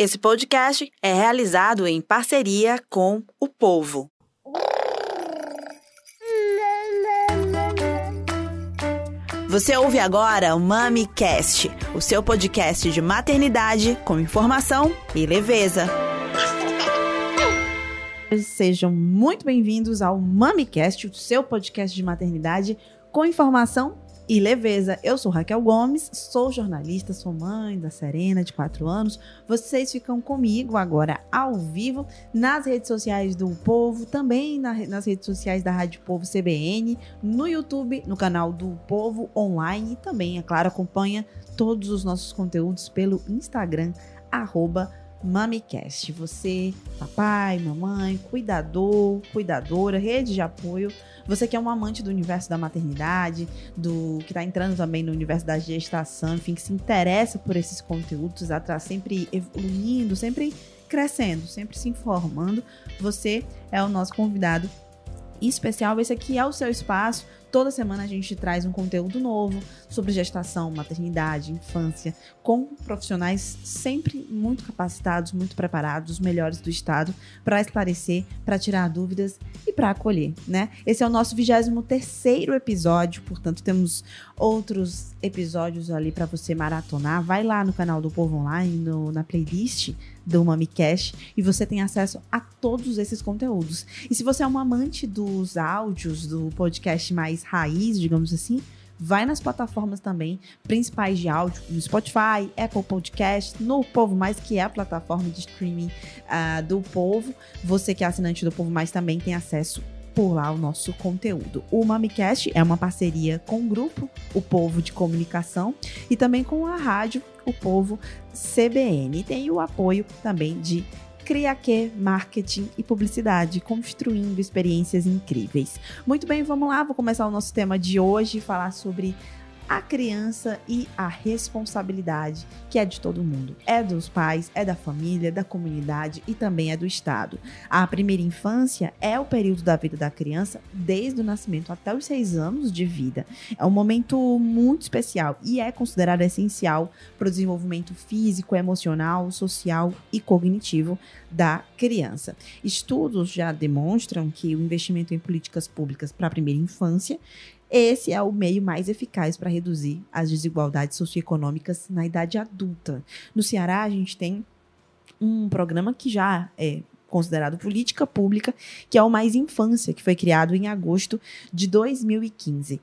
Esse podcast é realizado em parceria com o povo. Você ouve agora o MamiCast, o seu podcast de maternidade com informação e leveza. Sejam muito bem-vindos ao MamiCast, o seu podcast de maternidade com informação e leveza. Eu sou Raquel Gomes, sou jornalista, sou mãe da Serena, de 4 anos. Vocês ficam comigo agora ao vivo nas redes sociais do Povo, também na, nas redes sociais da Rádio Povo CBN, no YouTube, no canal do Povo Online e também, é claro, acompanha todos os nossos conteúdos pelo Instagram, MamiCast. Você, papai, mamãe, cuidador, cuidadora, rede de apoio, você que é um amante do universo da maternidade, do que está entrando também no universo da gestação, enfim, que se interessa por esses conteúdos, está sempre evoluindo, sempre crescendo, sempre se informando, você é o nosso convidado especial. Esse aqui é o seu espaço Toda semana a gente traz um conteúdo novo sobre gestação, maternidade, infância, com profissionais sempre muito capacitados, muito preparados, os melhores do estado, para esclarecer, para tirar dúvidas e para acolher, né? Esse é o nosso 23 episódio, portanto, temos outros episódios ali para você maratonar. Vai lá no canal do Povo Online, no, na playlist do MamiCast e você tem acesso a todos esses conteúdos. E se você é um amante dos áudios do podcast mais raiz, digamos assim, vai nas plataformas também principais de áudio, no Spotify, Apple Podcast, no Povo Mais, que é a plataforma de streaming uh, do Povo. Você que é assinante do Povo Mais também tem acesso por lá o nosso conteúdo. O MamiCast é uma parceria com o grupo O Povo de Comunicação e também com a rádio O Povo CBN. Tem o apoio também de Criaque Marketing e Publicidade, construindo experiências incríveis. Muito bem, vamos lá, vou começar o nosso tema de hoje, falar sobre a criança e a responsabilidade que é de todo mundo. É dos pais, é da família, da comunidade e também é do Estado. A primeira infância é o período da vida da criança desde o nascimento até os seis anos de vida. É um momento muito especial e é considerado essencial para o desenvolvimento físico, emocional, social e cognitivo da criança. Estudos já demonstram que o investimento em políticas públicas para a primeira infância esse é o meio mais eficaz para reduzir as desigualdades socioeconômicas na idade adulta. No Ceará, a gente tem um programa que já é considerado política pública, que é o Mais Infância, que foi criado em agosto de 2015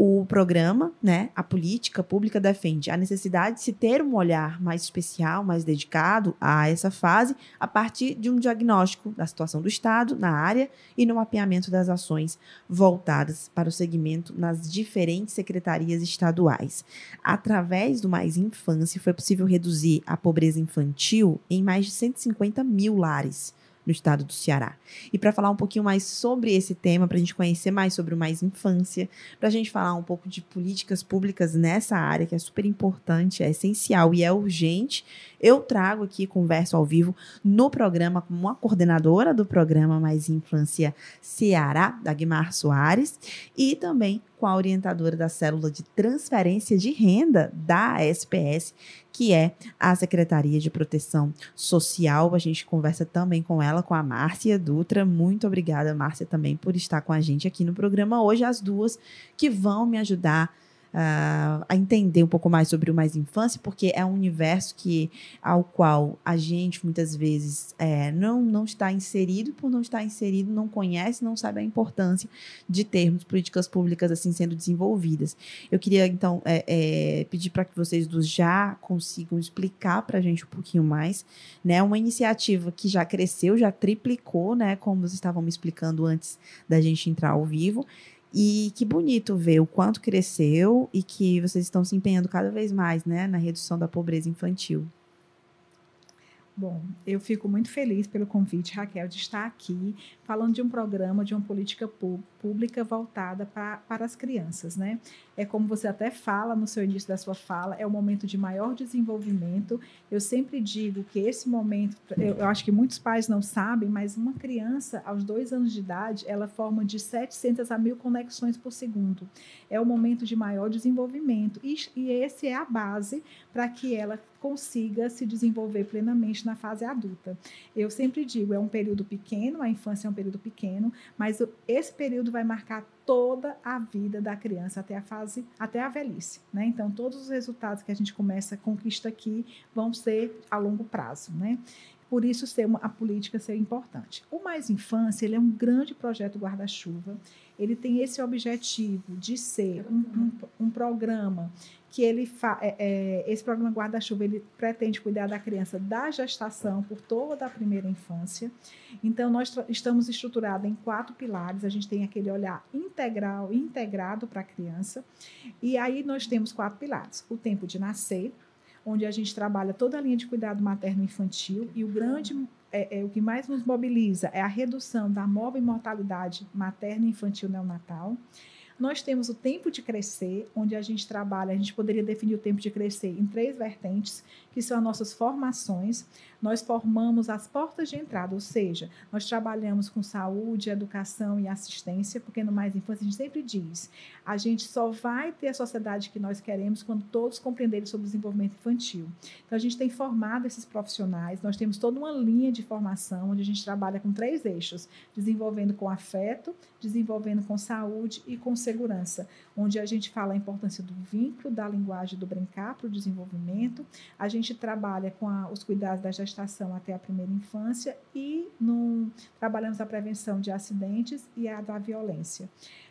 o programa, né, a política pública defende a necessidade de se ter um olhar mais especial, mais dedicado a essa fase, a partir de um diagnóstico da situação do Estado na área e no mapeamento das ações voltadas para o segmento nas diferentes secretarias estaduais. Através do Mais Infância, foi possível reduzir a pobreza infantil em mais de 150 mil lares no estado do Ceará. E para falar um pouquinho mais sobre esse tema, para a gente conhecer mais sobre o Mais Infância, para a gente falar um pouco de políticas públicas nessa área, que é super importante, é essencial e é urgente, eu trago aqui, converso ao vivo no programa como uma coordenadora do programa Mais Infância Ceará, Dagmar Soares, e também com a orientadora da célula de transferência de renda da SPS, que é a Secretaria de Proteção Social. A gente conversa também com ela, com a Márcia Dutra. Muito obrigada, Márcia, também por estar com a gente aqui no programa hoje, as duas que vão me ajudar uh, a entender um pouco mais sobre o Mais Infância, porque é um universo que, ao qual a gente muitas vezes é, não, não está inserido, por não estar inserido, não conhece, não sabe a importância de termos políticas públicas assim sendo desenvolvidas. Eu queria, então, é, é, pedir para que vocês dos já consigam explicar para a gente um pouquinho mais, né? Uma iniciativa que já cresceu, já triplicou, né? Como vocês estavam me explicando antes da gente entrar ao vivo. E que bonito ver o quanto cresceu e que vocês estão se empenhando cada vez mais né, na redução da pobreza infantil. Bom, eu fico muito feliz pelo convite, Raquel, de estar aqui falando de um programa, de uma política pública voltada pra, para as crianças, né? É como você até fala no seu início da sua fala, é o momento de maior desenvolvimento. Eu sempre digo que esse momento, eu, eu acho que muitos pais não sabem, mas uma criança aos dois anos de idade, ela forma de 700 a mil conexões por segundo. É o momento de maior desenvolvimento e, e esse é a base para que ela consiga se desenvolver plenamente na fase adulta. Eu sempre digo, é um período pequeno, a infância é um período pequeno, mas esse período vai marcar toda a vida da criança até a fase, até a velhice, né? Então, todos os resultados que a gente começa conquista aqui vão ser a longo prazo, né? Por isso, ser uma, a política ser importante. O Mais Infância ele é um grande projeto guarda-chuva. Ele tem esse objetivo de ser um, um, um programa que ele fa é, é, esse programa guarda-chuva ele pretende cuidar da criança da gestação por toda a primeira infância. Então nós estamos estruturados em quatro pilares. A gente tem aquele olhar integral, integrado para a criança. E aí nós temos quatro pilares: o tempo de nascer, onde a gente trabalha toda a linha de cuidado materno infantil e o grande é, é, o que mais nos mobiliza é a redução da móvel mortalidade materno infantil neonatal. Nós temos o tempo de crescer, onde a gente trabalha, a gente poderia definir o tempo de crescer em três vertentes, que são as nossas formações. Nós formamos as portas de entrada, ou seja, nós trabalhamos com saúde, educação e assistência, porque no Mais Infância a gente sempre diz, a gente só vai ter a sociedade que nós queremos quando todos compreenderem sobre o desenvolvimento infantil. Então a gente tem formado esses profissionais, nós temos toda uma linha de formação onde a gente trabalha com três eixos, desenvolvendo com afeto, desenvolvendo com saúde e com segurança, onde a gente fala a importância do vínculo, da linguagem do brincar para o desenvolvimento. A gente trabalha com a, os cuidados da gestação até a primeira infância e no, trabalhamos a prevenção de acidentes e a da violência.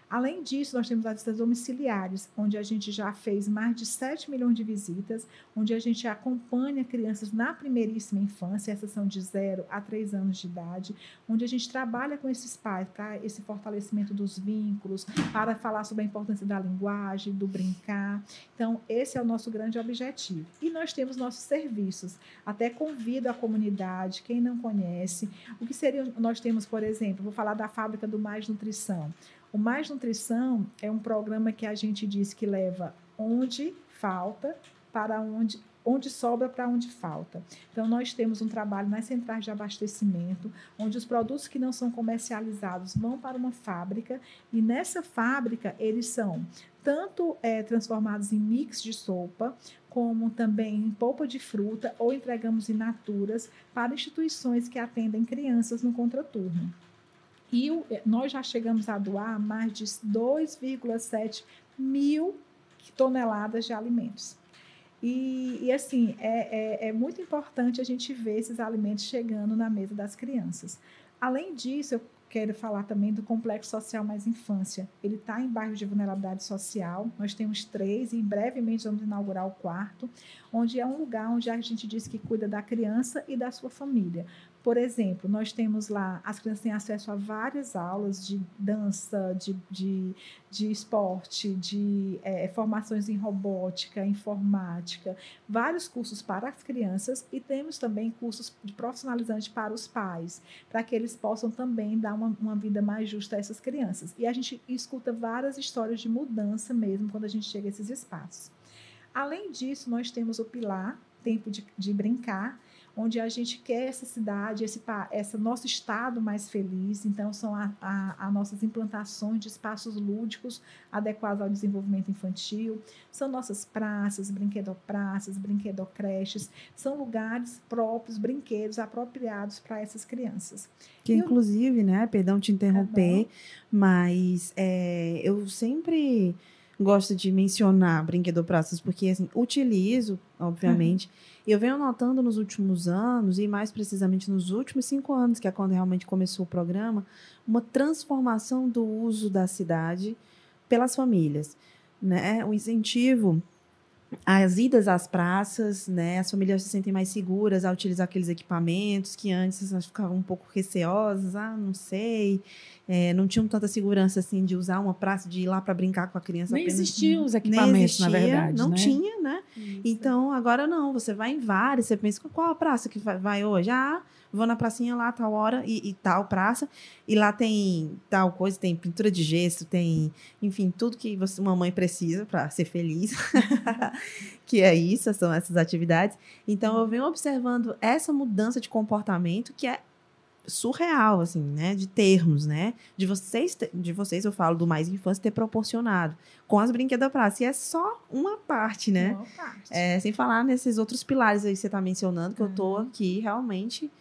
Além disso, nós temos as visitas domiciliares, onde a gente já fez mais de 7 milhões de visitas, onde a gente acompanha crianças na primeiríssima infância, essas são de 0 a 3 anos de idade, onde a gente trabalha com esses pais para esse fortalecimento dos vínculos, para falar sobre a importância da linguagem, do brincar. Então, esse é o nosso grande objetivo. E nós temos nossos serviços. Até convido a comunidade, quem não conhece, o que seria, nós temos, por exemplo, vou falar da fábrica do Mais Nutrição. O Mais Nutrição é um programa que a gente diz que leva onde falta para onde onde sobra para onde falta. Então, nós temos um trabalho nas centrais de abastecimento, onde os produtos que não são comercializados vão para uma fábrica, e nessa fábrica eles são tanto é, transformados em mix de sopa, como também em polpa de fruta, ou entregamos in naturas para instituições que atendem crianças no contraturno. E o, eh, nós já chegamos a doar mais de 2,7 mil toneladas de alimentos. E, e assim, é, é, é, muito importante a gente ver esses alimentos chegando na mesa das crianças. Além disso, eu quero falar também do Complexo Social Mais Infância. Ele está em bairros de vulnerabilidade social. Nós temos três e brevemente vamos inaugurar o quarto, onde é um lugar onde a gente diz que cuida da criança e da sua família. Por exemplo, nós temos lá, as crianças têm acesso a várias aulas de dança, de, de, de esporte, de é, formações em robótica, informática, vários cursos para as crianças e temos também cursos de profissionalizante para os pais, para que eles possam também dar uma, uma vida mais justa a essas crianças. E a gente escuta várias histórias de mudança mesmo quando a gente chega a esses espaços. Além disso, nós temos o pilar, tempo de, de brincar, onde a gente quer essa cidade, esse, esse nosso estado mais feliz. Então, são as nossas implantações de espaços lúdicos adequados ao desenvolvimento infantil, são nossas praças, brinquedopraças, brinquedocreches, são lugares próprios, brinquedos apropriados para essas crianças. Que, e inclusive, eu... né, perdão te interromper, é mas é, eu sempre gosto de mencionar brinquedopraças, porque, assim, utilizo, obviamente. Uhum eu venho notando nos últimos anos, e mais precisamente nos últimos cinco anos, que é quando realmente começou o programa, uma transformação do uso da cidade pelas famílias. Né? O incentivo as idas às praças, né? As famílias se sentem mais seguras ao utilizar aqueles equipamentos que antes elas ficavam um pouco receosas, ah, não sei, é, não tinham tanta segurança assim de usar uma praça, de ir lá para brincar com a criança. Nem existiam os equipamentos, existia, na verdade. Não né? tinha, né? Isso. Então, agora não, você vai em várias, você pensa, qual a praça que vai hoje? Ah, vou na pracinha lá, tal hora, e, e, tal praça, e lá tem tal coisa, tem pintura de gesso, tem, enfim, tudo que você, uma mãe precisa para ser feliz, que é isso, são essas atividades. Então, eu venho observando essa mudança de comportamento que é surreal, assim, né? De termos, né? De vocês, de vocês, eu falo do mais infância, ter proporcionado com as brinquedas da praça. E é só uma parte, né? Uma parte. É, sem falar nesses outros pilares aí que você está mencionando, que uhum. eu tô aqui realmente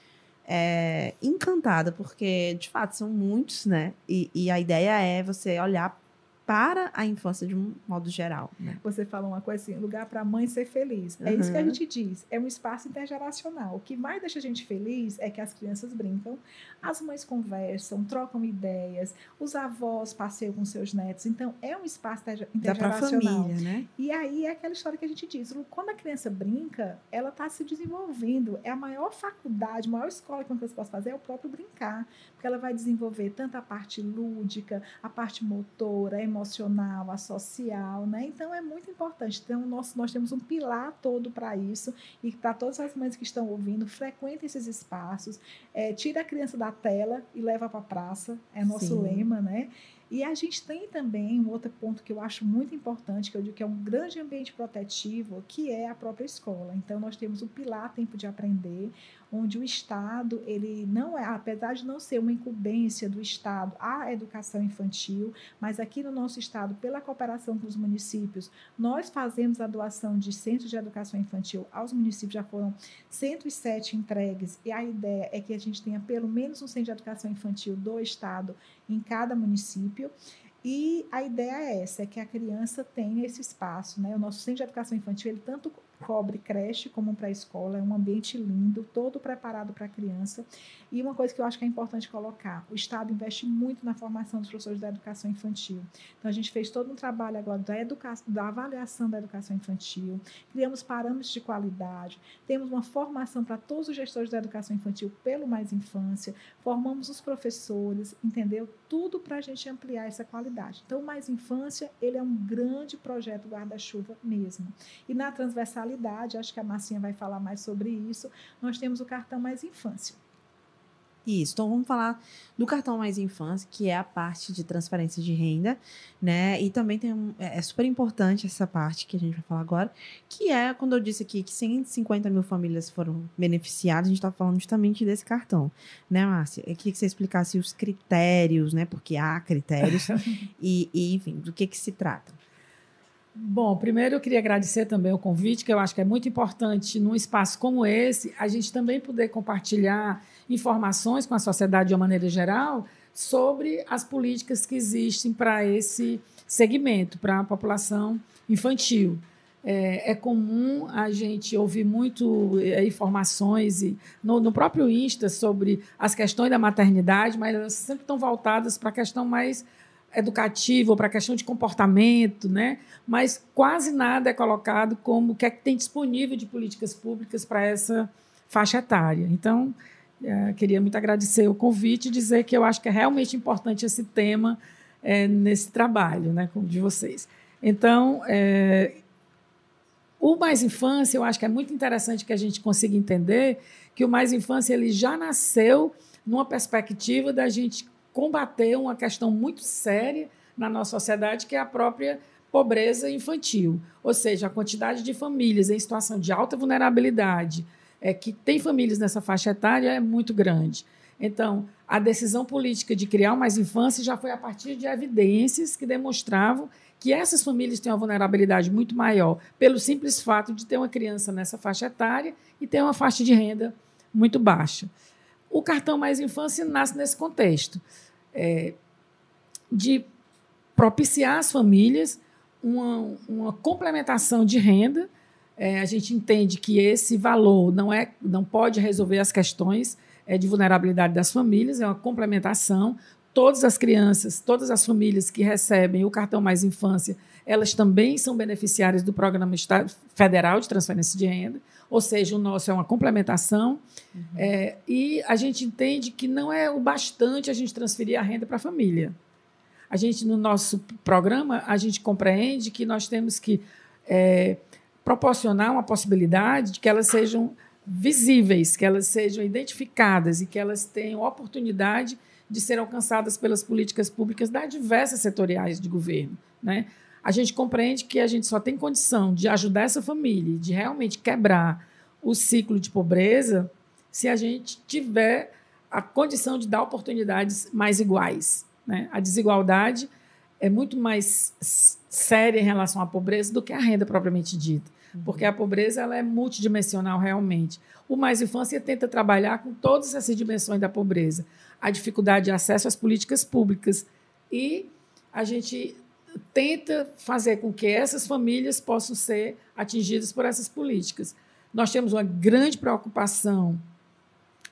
é, encantada, porque, de fato, são muitos, né? E, e a ideia é você olhar para a infância de um modo geral. Né? Você fala uma coisa assim, lugar para a mãe ser feliz. Uhum. É isso que a gente diz. É um espaço intergeracional. O que mais deixa a gente feliz é que as crianças brincam, as mães conversam, trocam ideias, os avós passeiam com seus netos. Então, é um espaço intergeracional. Família, né? E aí é aquela história que a gente diz. Quando a criança brinca, ela está se desenvolvendo. É a maior faculdade, a maior escola que uma criança pode fazer é o próprio brincar. Porque ela vai desenvolver tanto a parte lúdica, a parte motora, a emocional, a social, né? Então é muito importante. Então nós, nós temos um pilar todo para isso e para todas as mães que estão ouvindo, frequentem esses espaços, é, tira a criança da tela e leva para a praça, é nosso Sim. lema, né? E a gente tem também um outro ponto que eu acho muito importante, que eu digo que é um grande ambiente protetivo, que é a própria escola. Então, nós temos o pilar Tempo de Aprender, onde o Estado, ele não é, apesar de não ser uma incumbência do Estado a educação infantil, mas aqui no nosso Estado, pela cooperação com os municípios, nós fazemos a doação de centros de educação infantil aos municípios, já foram 107 entregues, e a ideia é que a gente tenha pelo menos um centro de educação infantil do Estado em cada município. E a ideia é essa, é que a criança tenha esse espaço, né? O nosso centro de educação infantil, ele tanto cobre creche como pré-escola, é um ambiente lindo, todo preparado para a criança. E uma coisa que eu acho que é importante colocar, o Estado investe muito na formação dos professores da educação infantil. Então a gente fez todo um trabalho agora da educação, da avaliação da educação infantil, criamos parâmetros de qualidade, temos uma formação para todos os gestores da educação infantil pelo Mais Infância, formamos os professores, entendeu? Tudo para a gente ampliar essa qualidade. Então o Mais Infância, ele é um grande projeto guarda-chuva mesmo. E na transversal acho que a Marcinha vai falar mais sobre isso, nós temos o cartão Mais Infância. Isso, então vamos falar do cartão Mais Infância, que é a parte de transferência de renda, né? E também tem um, é, é super importante essa parte que a gente vai falar agora, que é quando eu disse aqui que 150 mil famílias foram beneficiadas, a gente está falando justamente desse cartão, né, Márcia? Eu queria que você explicasse os critérios, né? Porque há critérios, e, e, enfim, do que, que se trata. Bom, primeiro eu queria agradecer também o convite, que eu acho que é muito importante num espaço como esse, a gente também poder compartilhar informações com a sociedade de uma maneira geral sobre as políticas que existem para esse segmento, para a população infantil. É, é, comum a gente ouvir muito é, informações e, no, no, próprio Insta sobre as questões da maternidade, mas elas sempre estão voltadas para a questão mais educativo, para a questão de comportamento, né? mas quase nada é colocado como o que é que tem disponível de políticas públicas para essa faixa etária. Então, é, queria muito agradecer o convite e dizer que eu acho que é realmente importante esse tema é, nesse trabalho né, de vocês. Então, é, o Mais Infância, eu acho que é muito interessante que a gente consiga entender que o Mais Infância ele já nasceu numa perspectiva da gente combater uma questão muito séria na nossa sociedade, que é a própria pobreza infantil, ou seja, a quantidade de famílias em situação de alta vulnerabilidade, é, que tem famílias nessa faixa etária, é muito grande. Então, a decisão política de criar mais infância já foi a partir de evidências que demonstravam que essas famílias têm uma vulnerabilidade muito maior, pelo simples fato de ter uma criança nessa faixa etária e ter uma faixa de renda muito baixa. O cartão Mais Infância nasce nesse contexto é, de propiciar às famílias uma, uma complementação de renda. É, a gente entende que esse valor não, é, não pode resolver as questões é, de vulnerabilidade das famílias, é uma complementação. Todas as crianças, todas as famílias que recebem o cartão Mais Infância, elas também são beneficiárias do Programa Federal de Transferência de Renda ou seja, o nosso é uma complementação. Uhum. É, e a gente entende que não é o bastante a gente transferir a renda para a família. A gente, no nosso programa, a gente compreende que nós temos que é, proporcionar uma possibilidade de que elas sejam visíveis, que elas sejam identificadas e que elas tenham oportunidade de ser alcançadas pelas políticas públicas das diversas setoriais de governo. Né? A gente compreende que a gente só tem condição de ajudar essa família, de realmente quebrar o ciclo de pobreza, se a gente tiver a condição de dar oportunidades mais iguais. Né? A desigualdade é muito mais séria em relação à pobreza do que a renda propriamente dita porque a pobreza ela é multidimensional realmente. O Mais Infância tenta trabalhar com todas essas dimensões da pobreza. A dificuldade de acesso às políticas públicas e a gente tenta fazer com que essas famílias possam ser atingidas por essas políticas. Nós temos uma grande preocupação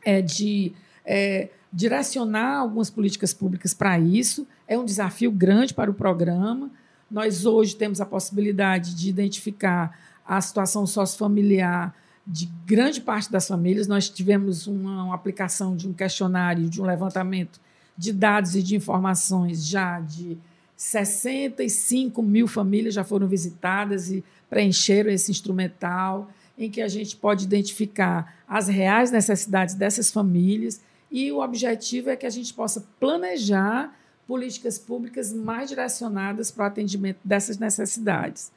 é, de é, direcionar algumas políticas públicas para isso. É um desafio grande para o programa. Nós hoje temos a possibilidade de identificar a situação sociofamiliar de grande parte das famílias. Nós tivemos uma, uma, aplicação de um questionário, de um levantamento de dados e de informações já de 65 mil famílias já foram visitadas e preencheram esse instrumental, em que a gente pode identificar as reais necessidades dessas famílias e o objetivo é que a gente possa planejar políticas públicas mais direcionadas para o atendimento dessas necessidades.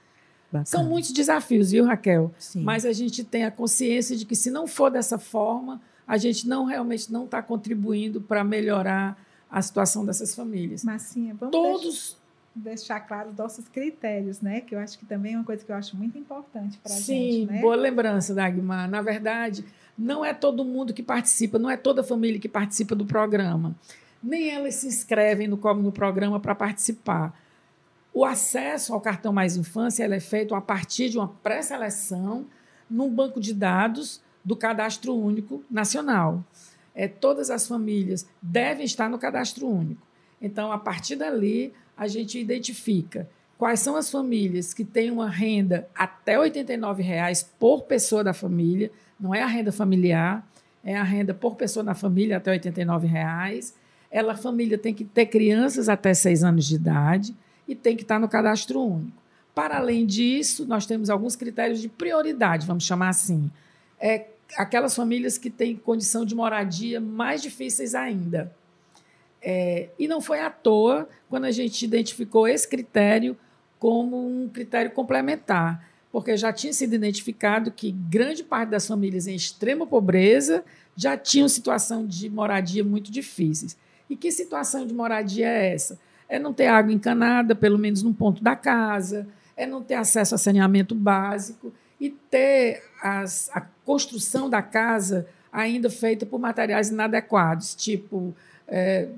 Bacana. São muitos desafios, viu, Raquel? Sim. Mas a gente tem a consciência de que se não for dessa forma, a gente não realmente não está contribuindo para melhorar a situação dessas famílias. Mas sim, vamos Todos deixar, claro os nossos critérios, né? Que eu acho que também é uma coisa que eu acho muito importante para a gente. Sim, né? boa lembrança, Dagmar. Na verdade, não é todo mundo que participa, não é toda a família que participa do programa. Nem elas se inscrevem no, no programa para participar. O acesso ao cartão Mais Infância é feito a partir de uma pré-seleção num banco de dados do Cadastro Único Nacional. É, todas as famílias devem estar no Cadastro Único. Então, a partir dali, a gente identifica quais são as famílias que têm uma renda até R$ 89,00 por pessoa da família, não é a renda familiar, é a renda por pessoa na família até R$ 89,00. Ela, a família tem que ter crianças até 6 anos de idade e tem que estar no cadastro único. Para além disso, nós temos alguns critérios de prioridade, vamos chamar assim. É aquelas famílias que têm condição de moradia mais difíceis ainda. É, e não foi à toa quando a gente identificou esse critério como um critério complementar, porque já tinha sido identificado que grande parte das famílias em extrema pobreza já tinham situação de moradia muito difíceis. E que situação de moradia é essa? é não ter água encanada, pelo menos num ponto da casa, é não ter acesso a saneamento básico e ter as, a construção da casa ainda feita por materiais inadequados, tipo é,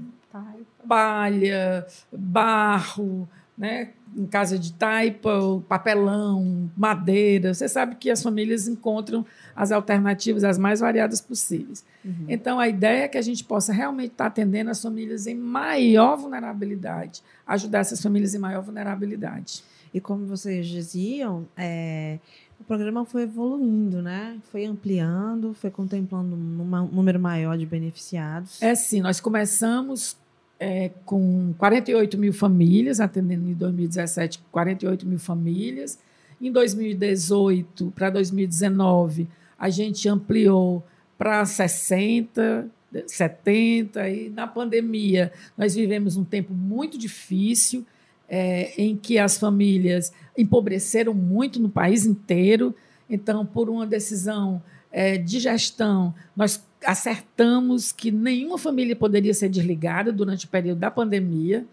palha, barro, né? em casa de taipa, papelão, madeira. Você sabe que as famílias encontram as alternativas as mais variadas possíveis. Uhum. Então, a ideia é que a gente possa realmente estar atendendo as famílias em maior vulnerabilidade, ajudar essas famílias em maior vulnerabilidade. E como vocês diziam, é, o programa foi evoluindo, né? Foi ampliando, foi contemplando um número maior de beneficiados. É sim, nós começamos é, com 48 mil famílias, atendendo em 2017 48 mil famílias. Em 2018 para 2019, a gente ampliou para 60, 70, e na pandemia nós vivemos um tempo muito difícil, é, em que as famílias empobreceram muito no país inteiro. Então, por uma decisão é, de gestão, nós acertamos que nenhuma família poderia ser desligada durante o período da pandemia,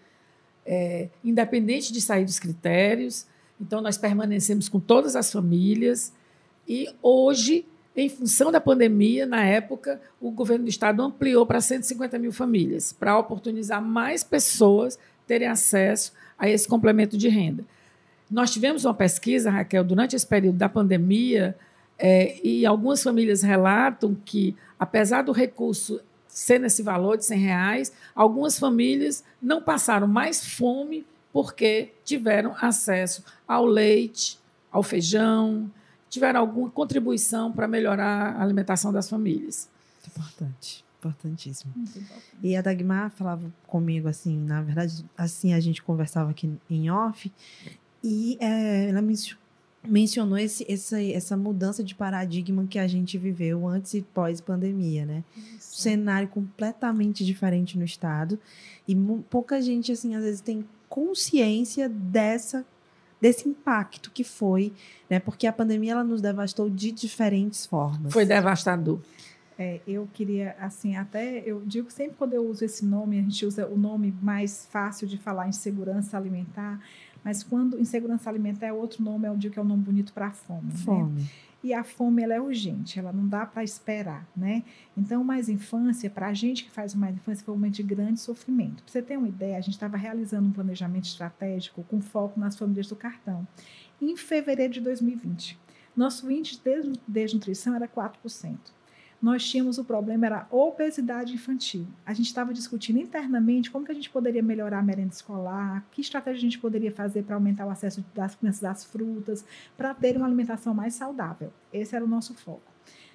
é, independente de sair dos critérios. Então, nós permanecemos com todas as famílias. E hoje, em função da pandemia, na época, o governo do estado ampliou para 150 mil famílias, para oportunizar mais pessoas terem acesso a esse complemento de renda. Nós tivemos uma pesquisa, Raquel, durante esse período da pandemia, é, e algumas famílias relatam que, apesar do recurso ser nesse valor de 100 reais, algumas famílias não passaram mais fome porque tiveram acesso ao leite, ao feijão, tiveram alguma contribuição para melhorar a alimentação das famílias. Importante, importantíssimo. E a Dagmar falava comigo assim, na verdade, assim a gente conversava aqui em off, e é, ela me mencionou esse, essa, essa mudança de paradigma que a gente viveu antes e pós-pandemia, né? Isso. cenário completamente diferente no estado e pouca gente assim às vezes tem consciência dessa desse impacto que foi, né? Porque a pandemia ela nos devastou de diferentes formas. Foi devastador. É, eu queria, assim, até eu digo sempre quando eu uso esse nome, a gente usa o nome mais fácil de falar em segurança alimentar, mas quando insegurança alimentar é outro nome, eu digo que é um nome bonito para fome. né? fome. E a fome ela é urgente, ela não dá para esperar, né? Então, mais infância, para a gente que faz mais infância, foi um momento de grande sofrimento. Para você ter uma ideia, a gente estava realizando um planejamento estratégico com foco nas famílias do cartão. Em fevereiro de 2020, nosso índice de desnutrição era 4%. Nós tínhamos o problema, era obesidade infantil. A gente estava discutindo internamente como que a gente poderia melhorar a merenda escolar, que estratégia a gente poderia fazer para aumentar o acesso das crianças às frutas, para ter uma alimentação mais saudável. Esse era o nosso foco.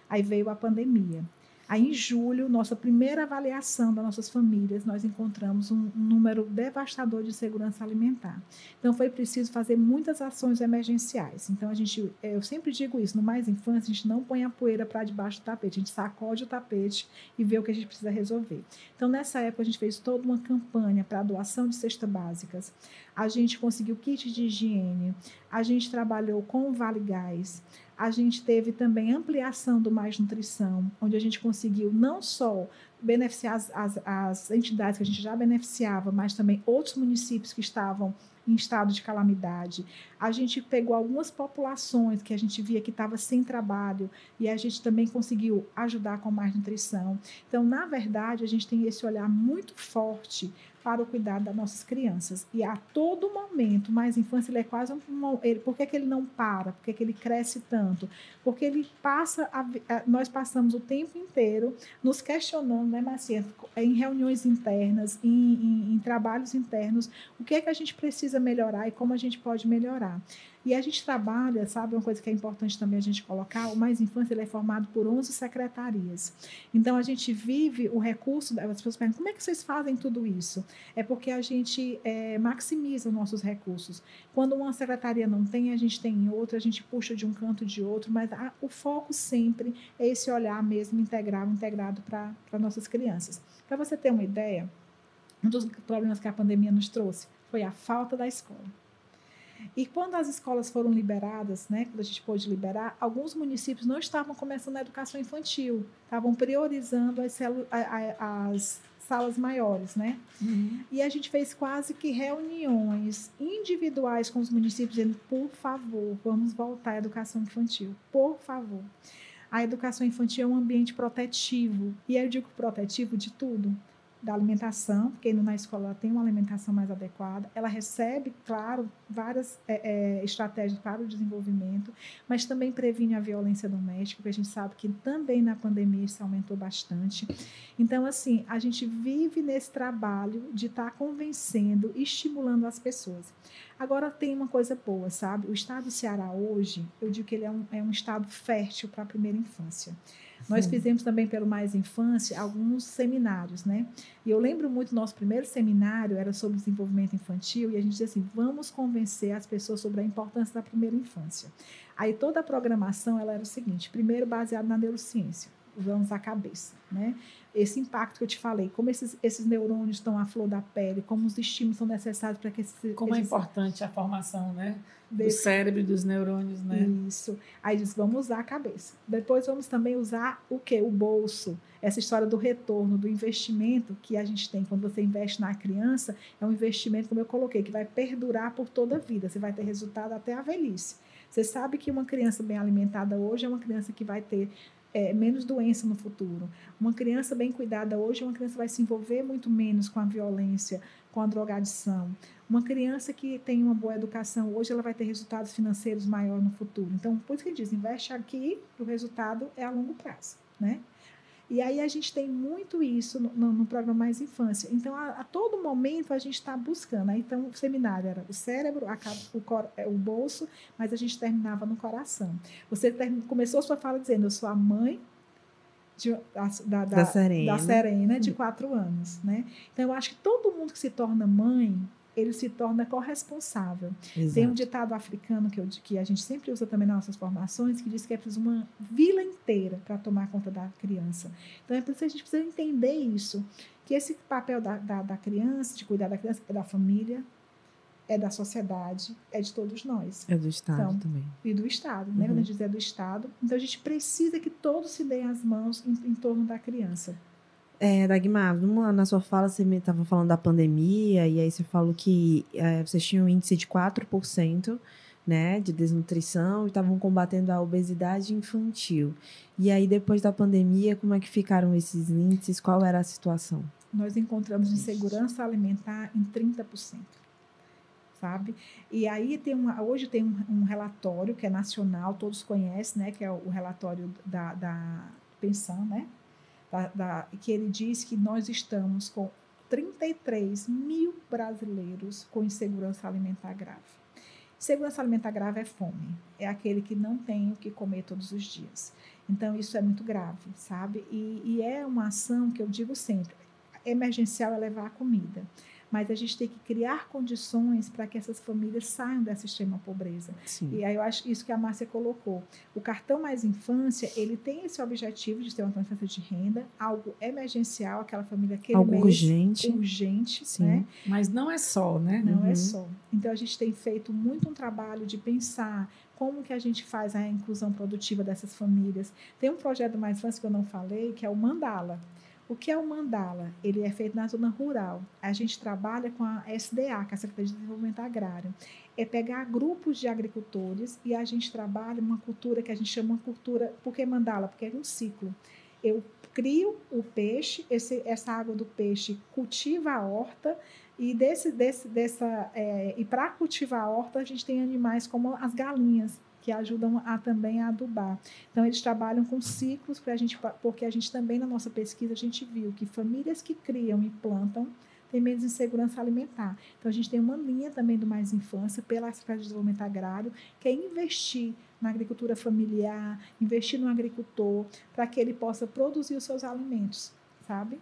Aí veio a pandemia. Aí, em julho, nossa primeira avaliação das nossas famílias, nós encontramos um, um número devastador de segurança alimentar. Então, foi preciso fazer muitas ações emergenciais. Então, a gente, eu sempre digo isso, no mais infância, a gente não põe a poeira para debaixo do tapete, a gente sacode o tapete e vê o que a gente precisa resolver. Então, nessa época, a gente fez toda uma campanha para doação de cestas básicas, a gente conseguiu kit de higiene, a gente trabalhou com o Vale Gás, a gente teve também ampliação do Mais Nutrição, onde a gente conseguiu não só beneficiar as, as, as, entidades que a gente já beneficiava, mas também outros municípios que estavam em estado de calamidade. A gente pegou algumas populações que a gente via que estava sem trabalho e a gente também conseguiu ajudar com mais nutrição. Então, na verdade, a gente tem esse olhar muito forte para o cuidado das nossas crianças. E a todo momento, mais infância, ele é quase um. Ele, por que, que ele não para? Por que, que ele cresce tanto? Porque ele passa. A, a, nós passamos o tempo inteiro nos questionando, né, Marcia, em reuniões internas, em, em, em trabalhos internos, o que é que a gente precisa melhorar e como a gente pode melhorar. E a gente trabalha, sabe, uma coisa que é importante também a gente colocar, o Mais Infância ele é formado por 11 secretarias. Então, a gente vive o recurso, as pessoas perguntam, como é que vocês fazem tudo isso? É porque a gente é, maximiza os nossos recursos. Quando uma secretaria não tem, a gente tem em outra, a gente puxa de um canto de outro, mas a, o foco sempre é esse olhar mesmo integral, integrado para nossas crianças. Para você ter uma ideia, um dos problemas que a pandemia nos trouxe foi a falta da escola. E quando as escolas foram liberadas, né, quando a gente pôde liberar, alguns municípios não estavam começando a educação infantil, estavam priorizando as, as salas maiores, né? Uhum. E a gente fez quase que reuniões individuais com os municípios, dizendo, por favor, vamos voltar à educação infantil, por favor. A educação infantil é um ambiente protetivo, e eu digo protetivo de tudo, da alimentação, porque indo na escola ela tem uma alimentação mais adequada, ela recebe, claro, várias é, é, estratégias para o desenvolvimento, mas também previne a violência doméstica, porque a gente sabe que também na pandemia isso aumentou bastante. Então, assim, a gente vive nesse trabalho de estar tá convencendo, estimulando as pessoas. Agora tem uma coisa boa, sabe? O estado do Ceará hoje, eu digo que ele é um, é um estado fértil para a primeira infância. Nós fizemos também pelo Mais Infância alguns seminários, né? E eu lembro muito do nosso primeiro seminário era sobre desenvolvimento infantil e a gente dizia assim, vamos convencer as pessoas sobre a importância da primeira infância. Aí toda a programação ela era o seguinte, primeiro baseado na neurociência, vamos à cabeça, né? Esse impacto que eu te falei, como esses, esses neurônios estão à flor da pele, como os estímulos são necessários para que esse, como esses, é importante a formação, né? do cérebro e dos neurônios, né? Isso. Aí diz, vamos usar a cabeça. Depois vamos também usar o quê? O bolso. Essa história do retorno, do investimento que a gente tem quando você investe na criança, é um investimento, como eu coloquei, que vai perdurar por toda a vida. Você vai ter resultado até a velhice. Você sabe que uma criança bem alimentada hoje é uma criança que vai ter é, menos doença no futuro. Uma criança bem cuidada hoje uma criança vai se envolver muito menos com a violência, com a drogadição. Uma criança que tem uma boa educação hoje, ela vai ter resultados financeiros maiores no futuro. Então, por isso que diz, investe aqui, o resultado é a longo prazo, né? E aí a gente tem muito isso no, no, no programa Mais Infância. Então, a, a todo momento a gente está buscando. Aí, então, o seminário era o cérebro, a, o, cor, o bolso, mas a gente terminava no coração. Você term, começou a sua fala dizendo, eu sou a mãe de, da, da, da, da, Serena. da Serena, de quatro anos. Né? Então, eu acho que todo mundo que se torna mãe, ele se torna corresponsável. Exato. Tem um ditado africano que, eu, que, a gente sempre usa também nas nossas formações, que diz que é preciso uma vila inteira para tomar conta da criança. Então é preciso a gente precisa entender isso, que esse papel da, da, da criança, de cuidar da criança, é da família, é da sociedade, é de todos nós. É do Estado Então, também. E do Estado, né? Uhum. Quando a gente diz é do Estado. Então a gente precisa que todos se deem as mãos em, em torno da criança. É, Dagmar, numa, na sua fala você estava falando da pandemia e aí você falou que é, vocês tinham um índice de 4%, né, de desnutrição e estavam combatendo a obesidade infantil. E aí depois da pandemia, como é que ficaram esses índices? Qual era a situação? Nós encontramos insegurança alimentar em 30%. Sabe? E aí tem uma, hoje tem um, um relatório que é nacional, todos conhecem, né? Que é o, relatório da, da pensão, né? Da, da, que ele diz que nós estamos com 33 mil brasileiros com insegurança alimentar grave. Segurança alimentar grave é fome, é aquele que não tem o que comer todos os dias. Então, isso é muito grave, sabe? E, e é uma ação que eu digo sempre: emergencial é levar a comida. Mas a gente tem que criar condições para que essas famílias saiam dessa extrema pobreza. Sim. E aí eu acho isso que a Márcia colocou. O cartão mais infância, ele tem esse objetivo de ter uma transferência de renda, algo emergencial, aquela família aquele Algo mês, urgente. urgente, Sim. né? Mas não é só, né? Não é Uhum. só. Então a gente tem feito muito um trabalho de pensar como que a gente faz a inclusão produtiva dessas famílias. Tem um projeto mais infância que eu não falei, que é o Mandala. O que é o Mandala? Ele é feito na zona rural. A gente trabalha com a SDA, que é a Secretaria de Desenvolvimento Agrário. É pegar grupos de agricultores e a gente trabalha uma cultura que a gente chama de cultura. Por que Mandala? Porque é um ciclo. Eu crio o peixe, esse, essa água do peixe cultiva a horta, e desse, desse, dessa, é, e para cultivar a horta, a gente tem animais como as galinhas, que ajudam a também a adubar. Então eles trabalham com ciclos para a gente, porque a gente também na nossa pesquisa a gente viu que famílias que criam e plantam têm menos insegurança alimentar. Então a gente tem uma linha também do Mais Infância pela Secretaria de Desenvolvimento Agrário, que é investir na agricultura familiar, investir no agricultor para que ele possa produzir os seus alimentos, sabe?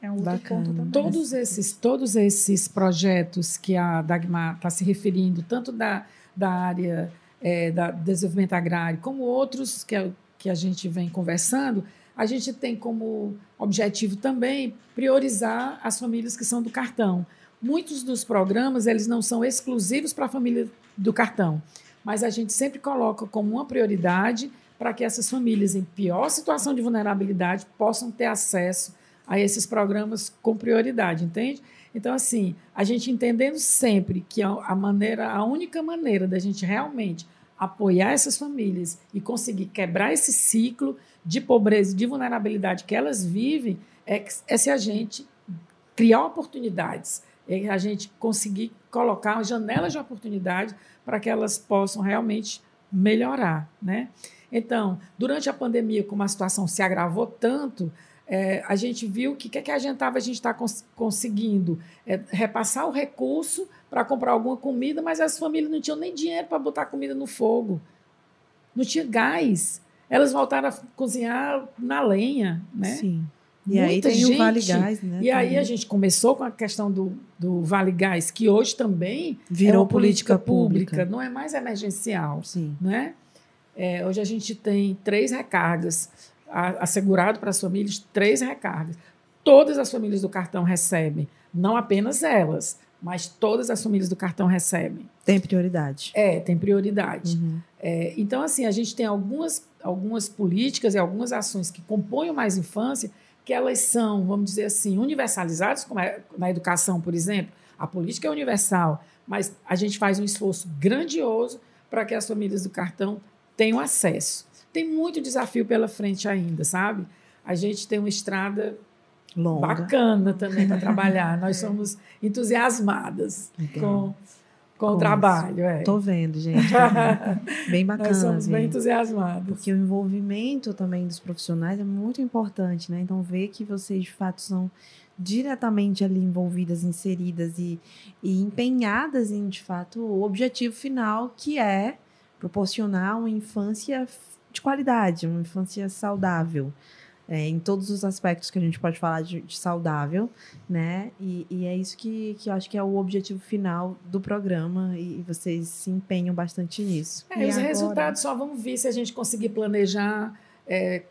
É um outro Bacana. ponto também. Todos esses, todos esses projetos que a Dagmar está se referindo, tanto da, da área é, da desenvolvimento agrário, como outros que, a- que a gente vem conversando, a gente tem como objetivo também priorizar as famílias que são do cartão. Muitos dos programas, eles não são exclusivos para a família do cartão, mas a gente sempre coloca como uma prioridade para que essas famílias em pior situação de vulnerabilidade possam ter acesso a esses programas com prioridade, entende? Então, assim, a gente entendendo sempre que a, maneira, a única maneira da gente realmente apoiar essas famílias e conseguir quebrar esse ciclo de pobreza e de vulnerabilidade que elas vivem é, é se a gente criar oportunidades, é a gente conseguir colocar janelas de oportunidade para que elas possam realmente melhorar, né? Então, durante a pandemia, como a situação se agravou tanto, é, a gente viu que o que, é que adiantava a gente estar cons conseguindo é, repassar o recurso para comprar alguma comida, mas as famílias não tinham nem dinheiro para botar comida no fogo. Não tinha gás. Elas voltaram a cozinhar na lenha, né? Sim. E aí Muita tem o gente- Vale Gás, né? E aí também. a gente começou com a questão do, do Vale Gás, que hoje também virou é uma política pública. não é mais emergencial Sim. né? É, hoje a gente tem três recargas a- assegurado para as famílias, três recargas. Todas as famílias do cartão recebem, não apenas elas, mas todas as famílias do cartão recebem. Tem prioridade. É, tem prioridade. Uhum. É, então, assim, a gente tem algumas, algumas políticas e algumas ações que compõem o Mais Infância, que elas são, vamos dizer assim, universalizadas, como é na educação, por exemplo. A política é universal, mas a gente faz um esforço grandioso para que as famílias do cartão tenham acesso. Tem muito desafio pela frente ainda, sabe? A gente tem uma estrada Longa. bacana também para trabalhar. Nós somos entusiasmadas Legal. com, com Com o trabalho. É. Tô vendo, gente. Bem bacana. Nós somos bem ver. entusiasmados. Porque o envolvimento também dos profissionais é muito importante, né? Então, ver que vocês, de fato, são diretamente ali envolvidas, inseridas e, e empenhadas em, de fato, o objetivo final, que é proporcionar uma infância de qualidade, uma infância saudável. é, em todos os aspectos que a gente pode falar de, de saudável, né? E, e, é isso que, que eu acho que é o objetivo final do programa e, vocês se empenham bastante nisso. É, os agora? resultados só vão vir se a gente conseguir planejar é,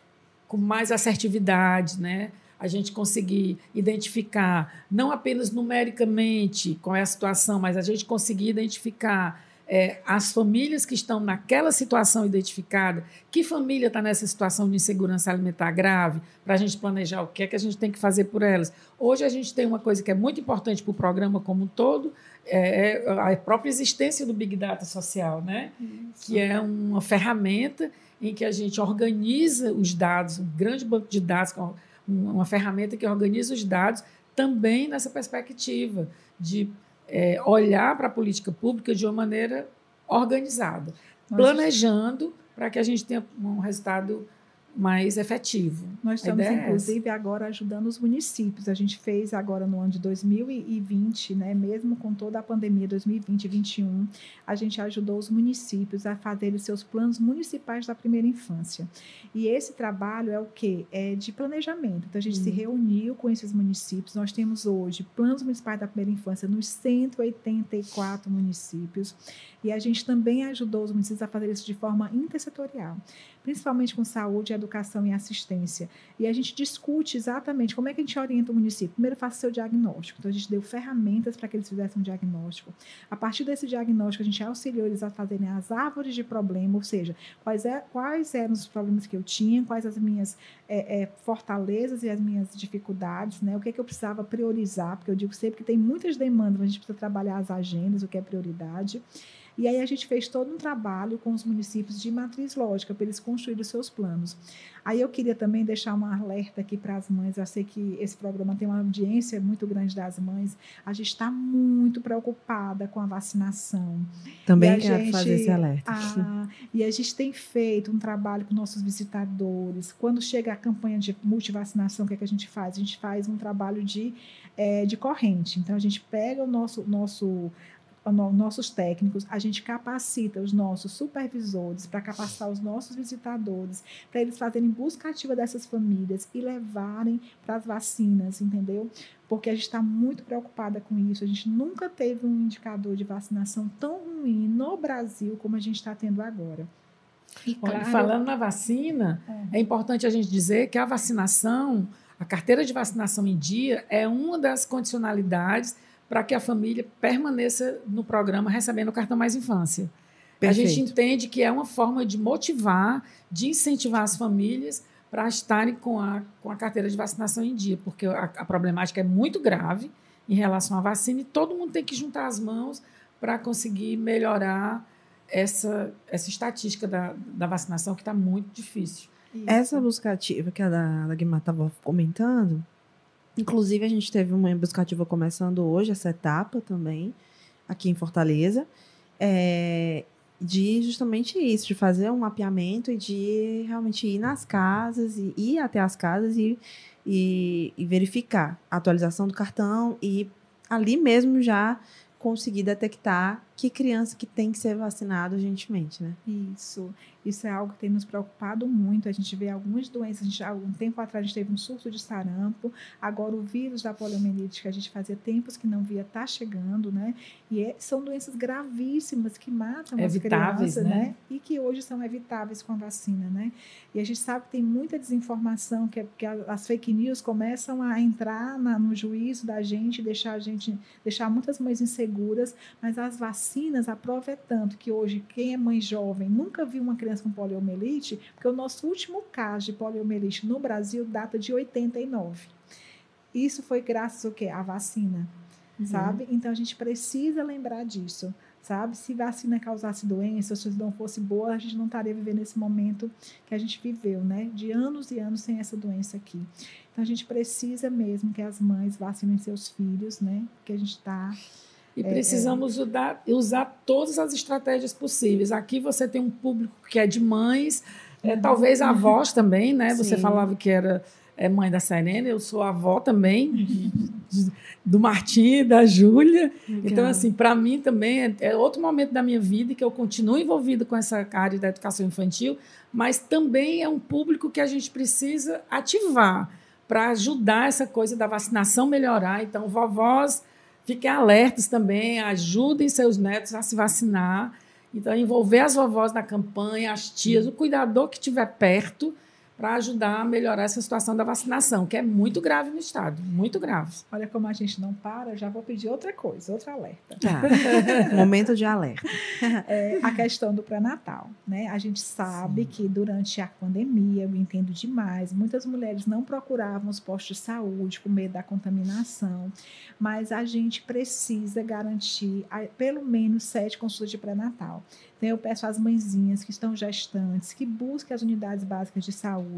com mais assertividade, né? A gente conseguir identificar, não apenas numericamente qual é a situação, mas a gente conseguir identificar é, as famílias que estão naquela situação identificada, que família está nessa situação de insegurança alimentar grave, para a gente planejar o que é que a gente tem que fazer por elas. Hoje a gente tem uma coisa que é muito importante para o programa como um todo, é, é a própria existência do Big Data social, né? que é uma ferramenta em que a gente organiza os dados, um grande banco de dados, uma ferramenta que organiza os dados também nessa perspectiva de é, olhar para a política pública de uma maneira organizada, planejando para que a gente tenha um resultado mais efetivo. Nós estamos, é inclusive, é agora ajudando os municípios. A gente fez agora no ano de 2020, né, mesmo com toda a pandemia 2020 e 2021, a gente ajudou os municípios a fazerem seus planos municipais da primeira infância. E esse trabalho é o quê? É de planejamento. Então, a gente se uhum. reuniu com esses municípios. Nós temos hoje planos municipais da primeira infância nos 184 municípios. E a gente também ajudou os municípios a fazer isso de forma intersetorial principalmente com saúde, educação e assistência. E a gente discute exatamente como é que a gente orienta o município. Primeiro, faça seu diagnóstico. Então, a gente deu ferramentas para que eles fizessem um diagnóstico. A partir desse diagnóstico, a gente auxiliou eles a fazerem as árvores de problema, ou seja, quais, é, quais eram os problemas que eu tinha, quais as minhas é, é, fortalezas e as minhas dificuldades, né? o que, é que eu precisava priorizar, porque eu digo sempre que tem muitas demandas, mas a gente precisa trabalhar as agendas, o que é prioridade. E aí a gente fez todo um trabalho com os municípios de matriz lógica para eles construírem os seus planos. Aí eu queria também deixar um alerta aqui para as mães. Eu sei que esse programa tem uma audiência muito grande das mães. A gente está muito preocupada com a vacinação. Também quero gente, fazer esse alerta. Ah, e a gente tem feito um trabalho com nossos visitadores. Quando chega campanha de multivacinação, o que, é que a gente faz? A gente faz um trabalho de, é, de corrente. Então a gente pega o nosso, nosso nossos técnicos, a gente capacita os nossos supervisores para capacitar os nossos visitadores, para eles fazerem busca ativa dessas famílias e levarem para as vacinas, entendeu? Porque a gente está muito preocupada com isso. A gente nunca teve um indicador de vacinação tão ruim no Brasil como a gente está tendo agora. Claro, falando na vacina, é. é importante a gente dizer que a vacinação, a carteira de vacinação em dia, é uma das condicionalidades para que a família permaneça no programa recebendo o cartão Mais Infância. Perfeito. A gente entende que é uma forma de motivar, de incentivar as famílias para estarem com a, com a carteira de vacinação em dia, porque a, a problemática é muito grave em relação à vacina e todo mundo tem que juntar as mãos para conseguir melhorar essa, essa estatística da, da vacinação que está muito difícil. Isso. Essa busca ativa que a da, da Guimar estava comentando, Inclusive, a gente teve uma buscativa começando hoje, essa etapa também, aqui em Fortaleza, é, de justamente isso, de fazer um mapeamento e de realmente ir nas casas, e ir até as casas e, e, e verificar a atualização do cartão e ali mesmo já conseguir detectar que criança que tem que ser vacinada urgentemente, né? Isso. Isso é algo que tem nos preocupado muito. A gente vê algumas doenças. A gente, algum tempo atrás a gente teve um surto de sarampo. Agora o vírus da poliomielite, que a gente fazia tempos que não via, está chegando, né? E é, são doenças gravíssimas que matam evitáveis, as crianças, né? né? E que hoje são evitáveis com a vacina, né? E a gente sabe que tem muita desinformação, que, é, que as fake news começam a entrar na, no juízo da gente, deixar a gente, deixar muitas mães inseguras, mas as vacinas vacinas, a prova é tanto que hoje quem é mãe jovem nunca viu uma criança com poliomielite, porque o nosso último caso de poliomielite no Brasil data de 89. Isso foi graças ao quê? À vacina, uhum. sabe? Então a gente precisa lembrar disso, sabe? Se vacina causasse doença, se não fosse boa, a gente não estaria vivendo esse momento que a gente viveu, né? De anos e anos sem essa doença aqui. Então a gente precisa mesmo que as mães vacinem seus filhos, né? Que a gente está e é, precisamos é. Usar, usar todas as estratégias possíveis. Aqui você tem um público que é de mães, é, uhum. talvez avós também, né? Sim. Você falava que era é, mãe da Serena, eu sou avó também, do Martim, da Júlia. Então, assim, para mim também é, é, outro momento da minha vida que eu continuo envolvida com essa área da educação infantil, mas também é um público que a gente precisa ativar para ajudar essa coisa da vacinação melhorar. Então, vovós, fiquem alertas também, ajudem seus netos a se vacinar. Então, envolver as vovós na campanha, as tias, o cuidador que estiver perto para ajudar a melhorar essa situação da vacinação, que é muito grave no estado, muito grave. Olha como a gente não para, já vou pedir outra coisa, outro alerta. Ah, momento de alerta. É, a questão do pré-natal, né? A gente sabe Sim. que durante a pandemia, eu entendo demais, muitas mulheres não procuravam os postos de saúde com medo da contaminação, mas a gente precisa garantir pelo menos sete consultas de pré-natal. Então, eu peço às mãezinhas que estão gestantes que busquem as unidades básicas de saúde.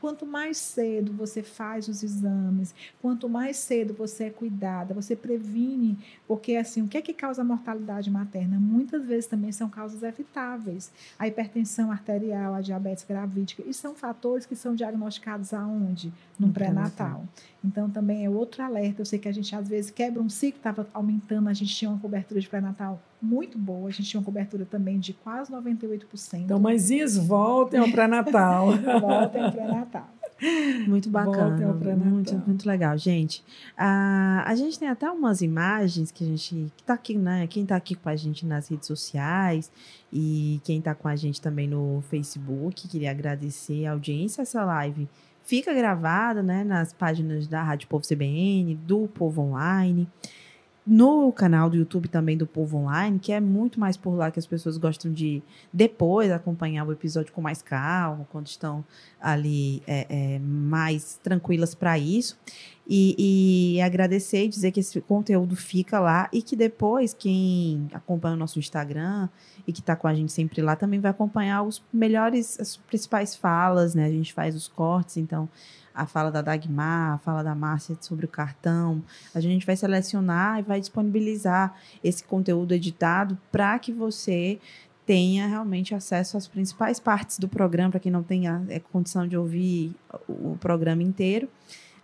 Quanto mais cedo você faz os exames, quanto mais cedo você é cuidada, você previne, porque assim, o que é que causa a mortalidade materna? Muitas vezes também são causas evitáveis. A hipertensão arterial, a diabetes gravídica, e são fatores que são diagnosticados aonde? No, no pré-natal. Então, também é outro alerta. Eu sei que a gente, às vezes, quebra um ciclo, estava aumentando, a gente tinha uma cobertura de pré-natal muito boa, a gente tinha uma cobertura também de quase 98%. Então, mãezinhas, voltem ao pré-natal. voltem ao pré-natal. Muito bacana, muito, muito legal, gente. Uh, a gente tem até umas imagens que a gente que tá aqui, né? Quem está aqui com a gente nas redes sociais e quem está com a gente também no Facebook, queria agradecer a audiência essa live fica gravada né, nas páginas da Rádio Povo CBN, do Povo Online, no canal do YouTube também do Povo Online, que é muito mais por lá que as pessoas gostam de depois acompanhar o episódio com mais calma, quando estão ali é, é, mais tranquilas para isso. E, e, agradecer e dizer que esse conteúdo fica lá e que depois quem acompanha o nosso Instagram e que está com a gente sempre lá também vai acompanhar os melhores, as principais falas, né? A gente faz os cortes, então a fala da Dagmar, a fala da Márcia sobre o cartão. A gente vai selecionar e vai disponibilizar esse conteúdo editado para que você tenha realmente acesso às principais partes do programa, para quem não tenha é, condição de ouvir o programa inteiro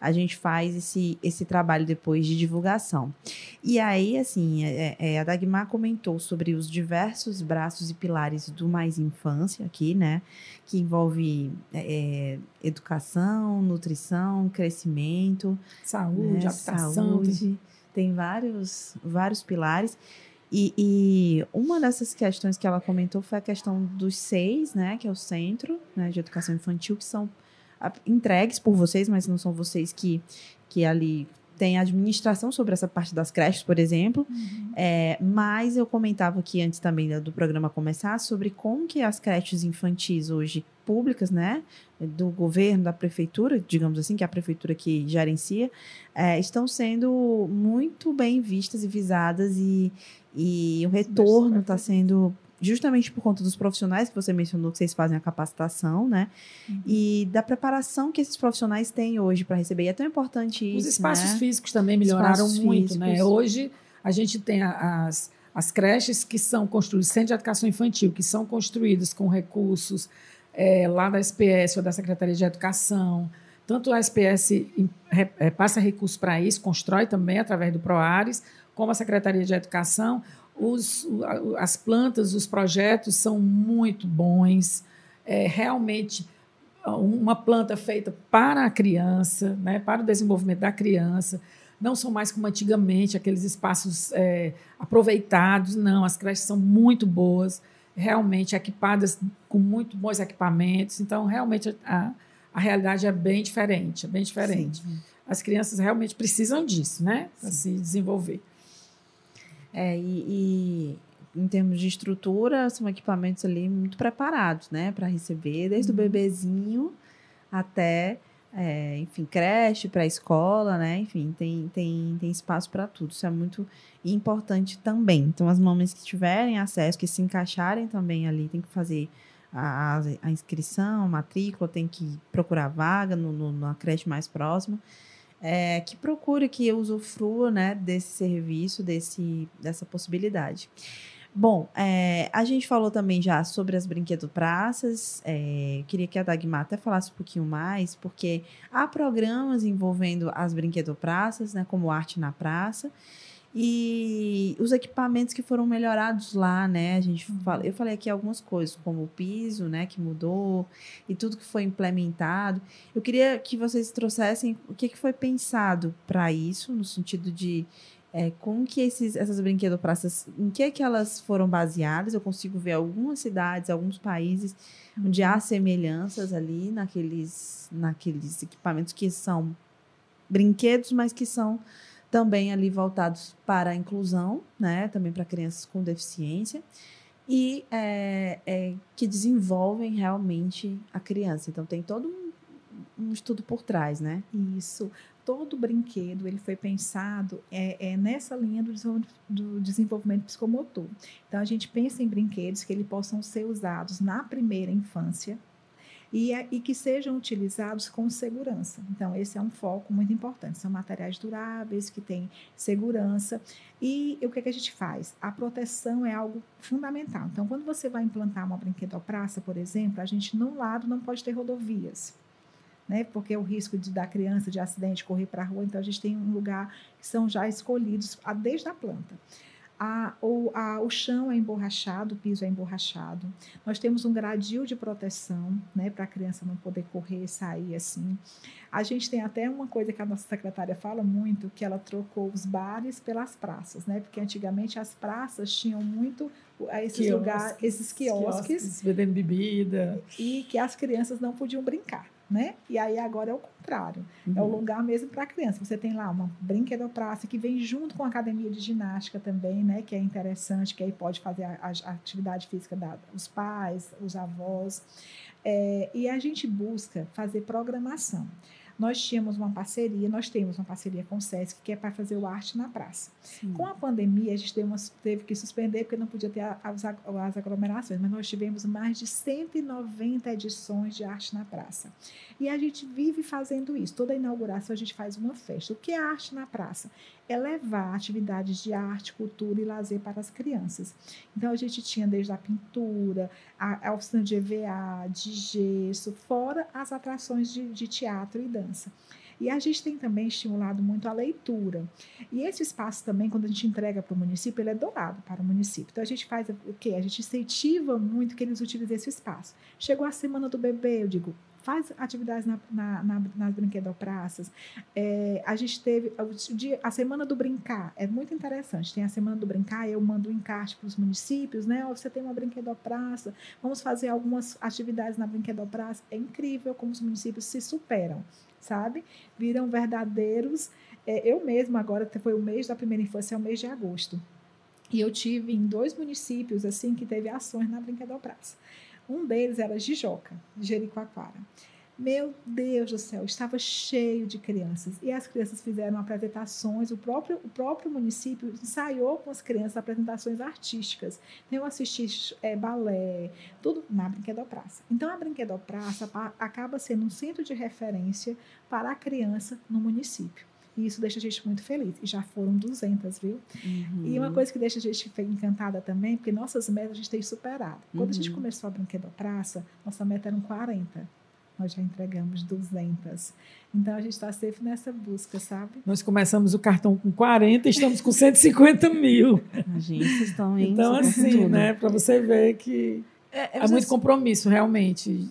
a gente faz esse, esse trabalho depois de divulgação. E aí, assim, é, é, a Dagmar comentou sobre os diversos braços e pilares do Mais Infância aqui, né? Que envolve é, educação, nutrição, crescimento. Saúde, né? habitação. Saúde. Tem vários, vários pilares. E, e, uma dessas questões que ela comentou foi a questão dos seis, né, que é o centro né, de educação infantil, que são entregues por vocês, mas não são vocês que, que ali têm administração sobre essa parte das creches, por exemplo. Uhum. É, mas eu comentava aqui antes também do programa começar sobre como que as creches infantis hoje públicas, né, do governo, da prefeitura, digamos assim, que é a prefeitura que gerencia, é, estão sendo muito bem vistas e visadas e, e o retorno está sendo justamente por conta dos profissionais que você mencionou que vocês fazem a capacitação, né? Uhum. E da preparação que esses profissionais têm hoje para receber. E é tão importante isso. Os espaços né? físicos também melhoraram espaços muito, né? físicos. né? Hoje a gente tem as, as creches que são construídas, centros de educação infantil, que são construídos com recursos é, lá da SPS ou da Secretaria de Educação. Tanto a SPS é, passa recursos para isso, constrói também através do PROARES, como a Secretaria de Educação os, as plantas, os projetos são muito bons. É realmente uma planta feita para a criança, né, para o desenvolvimento da criança. Não são mais como antigamente, aqueles espaços é, aproveitados. Não, as creches são muito boas, realmente equipadas com muito bons equipamentos. Então, realmente, a, a realidade é bem diferente, é bem diferente. Sim. As crianças realmente precisam disso, né, para se desenvolver. É, e, e, em termos de estrutura, são equipamentos ali muito preparados, né, para receber, desde uhum. o bebezinho até, é, enfim, creche, pré-escola, né, enfim, tem, tem, tem espaço para tudo. Isso é muito importante também. Então, as mamães que tiverem acesso, que se encaixarem também ali, tem que fazer a, a inscrição, a matrícula, tem que procurar vaga no, no, na creche mais próxima é, que procure, que usufrua né, desse serviço, desse, dessa possibilidade. Bom, é, a gente falou também já sobre as brinquedopraças. É, queria que a Dagmar até falasse um pouquinho mais, porque há programas envolvendo as brinquedopraças, né, como Arte na Praça, e os equipamentos que foram melhorados lá, né? A gente fala, eu falei aqui algumas coisas, como o piso, né, que mudou e tudo que foi implementado. Eu queria que vocês trouxessem o que, que foi pensado para isso, no sentido de é, como que esses, essas brinquedopraças, em que que elas foram baseadas? Eu consigo ver algumas cidades, alguns países onde há semelhanças ali naqueles, naqueles equipamentos que são brinquedos, mas que são também ali voltados para a inclusão, né? Também para crianças com deficiência e é, é, que desenvolvem realmente a criança. Então tem todo um, um estudo por trás, né? Isso todo brinquedo ele foi pensado é, é nessa linha do, do, desenvolvimento psicomotor. Então a gente pensa em brinquedos que eles possam ser usados na primeira infância e, é, e que sejam utilizados com segurança. Então esse é um foco muito importante. São materiais duráveis que têm segurança e o que, é que a gente faz? A proteção é algo fundamental. Então quando você vai implantar uma brinquedopraça, por exemplo, a gente num lado não pode ter rodovias né? Porque o risco de da criança de acidente correr para a rua, então a gente tem um lugar que são já escolhidos desde a planta. A, o, a, o chão é emborrachado, o piso é emborrachado. Nós temos um gradil de proteção, né, para a criança não poder correr, sair assim. A gente tem até uma coisa que a nossa secretária fala muito, que ela trocou os bares pelas praças, né? Porque antigamente as praças tinham muito esses lugares, esses quiosques, quiosques, vendendo bebida e que as crianças não podiam brincar né? E aí agora é o contrário. Uhum. É o uhum. lugar mesmo para a criança. Você tem lá uma brinquedopraça que vem junto com a academia de ginástica também, né? Que é interessante, que aí pode fazer a, a atividade física da, os pais, os avós. É, e a gente busca fazer programação. Nós tínhamos uma parceria, nós temos uma parceria com o SESC, que é para fazer o arte na praça. Sim. Com a pandemia, a gente teve, uma, teve, que suspender, porque não podia ter as, as aglomerações, mas nós tivemos mais de 190 edições de arte na praça. E a gente vive fazendo isso. Toda inauguração a gente faz uma festa. O que é arte na praça? É levar atividades de arte, cultura e lazer para as crianças. Então a gente tinha desde a pintura, a, a oficina de EVA, de gesso, fora as atrações de, de teatro e dança. E a gente tem também estimulado muito a leitura. E esse espaço também, quando a gente entrega para o município, ele é doado para o município. Então a gente faz o quê? A gente incentiva muito que eles utilizem esse espaço. Chegou a semana do bebê, eu digo, faz atividades na, na, na, nas brinquedopraças. É, a gente teve o dia, a Semana do Brincar, é muito interessante. Tem a Semana do Brincar, eu mando um encarte para os municípios, né? Você tem uma brinquedopraça, vamos fazer algumas atividades na brinquedopraça. É incrível como os municípios se superam, sabe? Viram verdadeiros. É, eu mesma, agora foi o mês da primeira infância, é o mês de agosto. E eu tive em dois municípios assim que teve ações na brinquedopraça. Um deles era Jijoca, Jericoacoara. Meu Deus do céu, estava cheio de crianças. E as crianças fizeram apresentações, o próprio, o próprio município ensaiou com as crianças apresentações artísticas. Então, eu assisti é, balé, tudo na Brinquedopraça. Então, a Brinquedopraça acaba sendo um centro de referência para a criança no município. E isso deixa a gente muito feliz. E já foram 200, viu? Uhum. E uma coisa que deixa a gente encantada também, porque nossas metas a gente tem superado. Quando uhum. a gente uhum. começou a Brinquedo Praça, nossa meta eram 40. Nós já entregamos 200. Então a gente está sempre nessa busca, sabe? Nós começamos o cartão com 40 e estamos com 150 mil. A gente estão indo. Então, assim, né? Para você ver que é, é, é muito compromisso, realmente.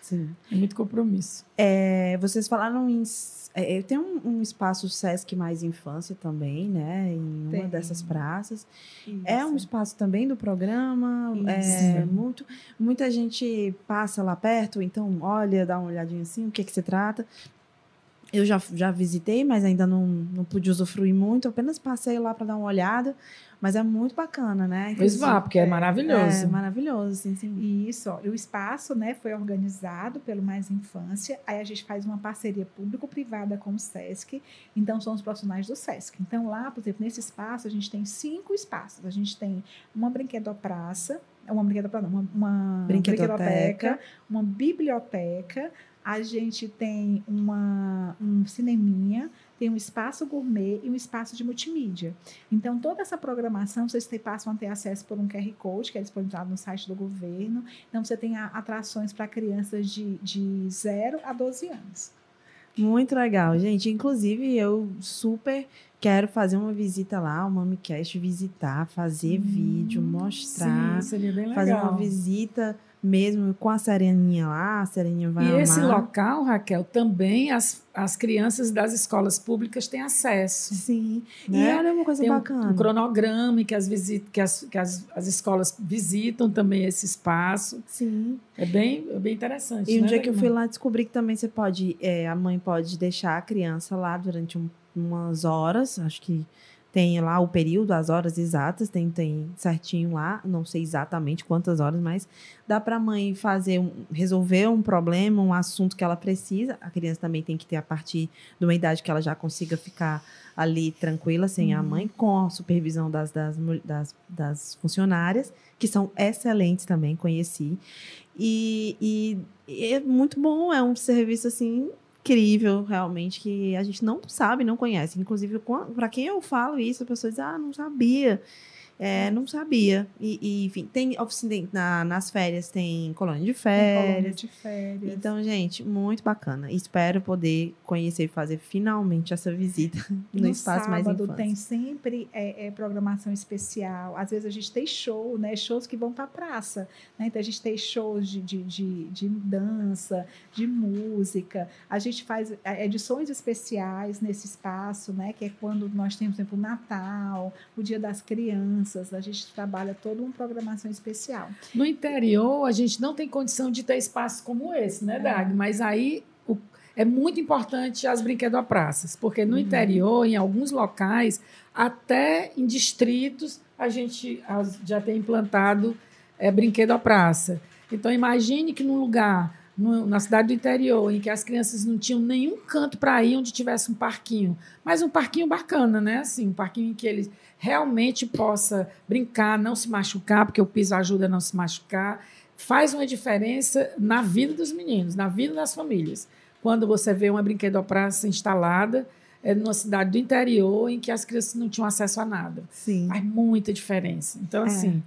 Sim. É muito compromisso. É, vocês falaram em eu tenho um, um, espaço Sesc Mais Infância também, né? Em Tem. uma dessas praças. Isso. É um espaço também do programa. É, muito, muita gente passa lá perto, então olha, dá uma olhadinha assim, o que, que se trata. Eu já, já visitei, mas ainda não, não pude usufruir muito. Apenas passei lá para dar uma olhada. Mas é muito bacana, né? Pois vá, porque é, é maravilhoso. É maravilhoso, sim, sim. Isso, ó, o espaço né, foi organizado pelo Mais Infância, aí a gente faz uma parceria público-privada com o SESC, então são os profissionais do SESC. Então lá, por exemplo, nesse espaço a gente tem cinco espaços. A gente tem uma brinquedopraça, uma brinquedopraça, não, uma, uma brinquedoteca, uma biblioteca, a gente tem uma, um cineminha, tem um espaço gourmet e um espaço de multimídia. Então, toda essa programação vocês passam a ter acesso por um QR Code, que é disponibilizado no site do governo. Então, você tem atrações para crianças de, de 0 a 12 anos. Muito legal, gente. Inclusive, eu super quero fazer uma visita lá, o MamiCast, visitar, fazer hum, vídeo, mostrar. Sim, seria bem legal. Fazer uma visita mesmo com a Sereninha lá, a Sereninha vai E amar. esse local, Raquel, também as, as crianças das escolas públicas têm acesso. Sim. Né? E olha uma coisa Tem um, bacana. um cronograma que, as, visit, que, as, que as, as escolas visitam também esse espaço. Sim. É bem, é bem interessante. E um né, dia que eu fui lá, descobri que também você pode, é, a mãe pode deixar a criança lá durante um- umas horas, acho que tem lá o período, as horas exatas, tem, tem certinho lá, não sei exatamente quantas horas, mas dá para a mãe fazer um, resolver um problema, um assunto que ela precisa. A criança também tem que ter a partir de uma idade que ela já consiga ficar ali tranquila, sem a mãe, com a supervisão das, das, das, das funcionárias, que são excelentes também, conheci. E, e- e é muito bom, é um serviço assim incrível, realmente, que a gente não sabe, não conhece. Inclusive, para quem eu falo isso, a pessoa diz, ah, não sabia. É, não sabia. E, e, enfim, tem oficina na, nas férias, tem colônia de Tem colônia férias. de férias. Então, gente, muito bacana. Espero poder conhecer e fazer finalmente essa visita no, no espaço mais sábado infância. tem sempre é, é, programação especial. Às vezes a gente tem show, né? Shows que vão para praça. Né? Então a gente tem shows de, de, de, de dança, de música. A gente faz é, edições especiais nesse espaço, né? Que é quando nós temos, por exemplo, o Natal, o Dia das Crianças. A gente trabalha toda uma programação especial. No interior, a gente não tem condição de ter espaços como esse, né, Dag? Mas aí o- é muito importante as brinquedopraças, porque no interior, em alguns locais, até em distritos, a gente já tem implantado é, brinquedopraça. Então, imagine que num lugar, no- na cidade do interior, em que as crianças não tinham nenhum canto para ir onde tivesse um parquinho, mas um parquinho bacana, né? Assim, um parquinho em que eles realmente possa brincar, não se machucar, porque o piso ajuda a não se machucar, faz uma diferença na vida dos meninos, na vida das famílias. Quando você vê uma brinquedopraça instalada é, numa cidade do interior em que as crianças não tinham acesso a nada. Sim. Faz muita diferença. Então, É. assim,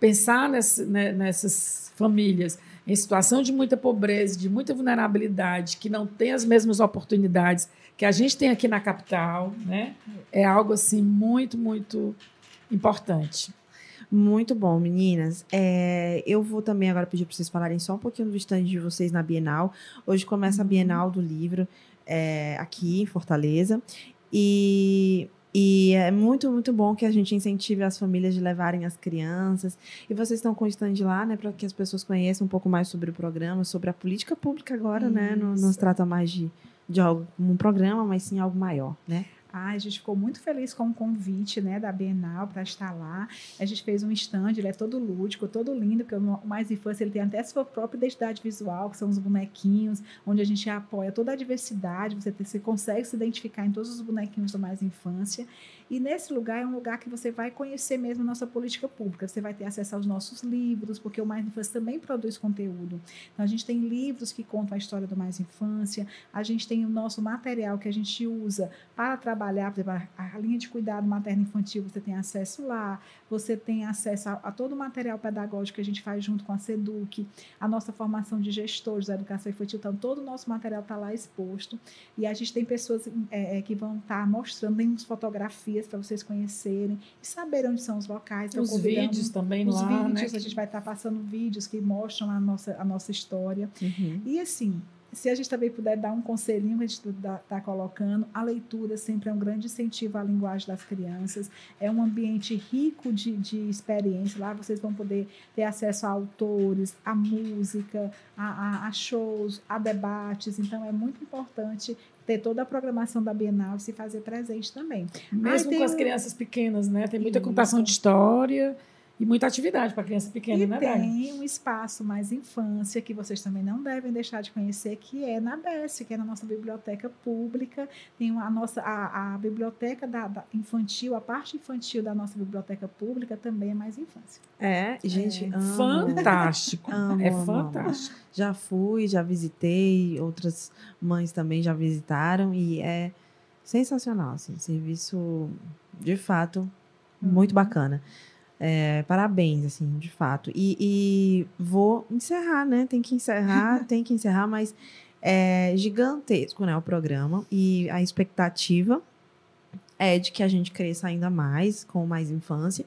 pensar nessa- né, nessas famílias em situação de muita pobreza, de muita vulnerabilidade, que não têm as mesmas oportunidades que a gente tem aqui na capital, né? É algo assim muito, muito importante. Muito bom, meninas. É, eu vou também agora pedir para vocês falarem só um pouquinho do stand de vocês na Bienal. Hoje começa a Bienal do livro é, aqui em Fortaleza. E, e é muito, muito bom que a gente incentive as famílias de levarem as crianças. E vocês estão com o stand lá, né, para que as pessoas conheçam um pouco mais sobre o programa, sobre a política pública agora, né? Não, não se trata mais de, de algo como um programa, mas sim algo maior, né? Ah, a gente ficou muito feliz com o convite né, da Bienal para estar lá. A gente fez um stand, ele é todo lúdico, todo lindo, porque o Mais Infância ele tem até sua própria identidade visual, que são os bonequinhos, onde a gente apoia toda a diversidade, você, você consegue se identificar em todos os bonequinhos do Mais Infância. E nesse lugar é um lugar que você vai conhecer mesmo nossa política pública. Você vai ter acesso aos nossos livros, porque o Mais Infância também produz conteúdo. Então, a gente tem livros que contam a história do Mais Infância, a gente tem o nosso material que a gente usa para trabalhar, por exemplo, a, linha de cuidado materno-infantil, você tem acesso lá, você tem acesso a, a todo o material pedagógico que a gente faz junto com a SEDUC, a nossa formação de gestores da educação infantil, então todo o nosso material está lá exposto. E a gente tem pessoas é, é, que vão estar mostrando, tem umas fotografias para vocês conhecerem e saberem onde são os locais. Então, Os vídeos também os lá, vídeos, né? a gente vai estar passando vídeos que mostram a nossa, a nossa história. E assim, se a gente também puder dar um conselhinho que a gente está colocando, a leitura sempre é um grande incentivo à linguagem das crianças. É um ambiente rico de, de experiência. Lá vocês vão poder ter acesso a autores, a música, a, a- a shows, a debates. Então, é muito importante ter toda a programação da Bienal e se fazer presente também. Mesmo com as um- crianças pequenas, né? Tem muita Isso. contação de história e muita atividade para criança pequena, E né, Dai? tem um espaço mais infância que vocês também não devem deixar de conhecer, que é na BES, que é na nossa biblioteca pública. Tem a nossa a, a biblioteca da, da infantil, a parte infantil da nossa biblioteca pública também é mais infância. É, gente, É. amo. Fantástico. Amo, é amo, fantástico. Já fui, já visitei, outras mães também já visitaram e é sensacional, assim, serviço de fato muito bacana. É, parabéns, assim, de fato. E, e, vou encerrar, né? Tem que encerrar, tem que encerrar, mas é gigantesco, né? O programa e a expectativa é de que a gente cresça ainda mais com mais infância,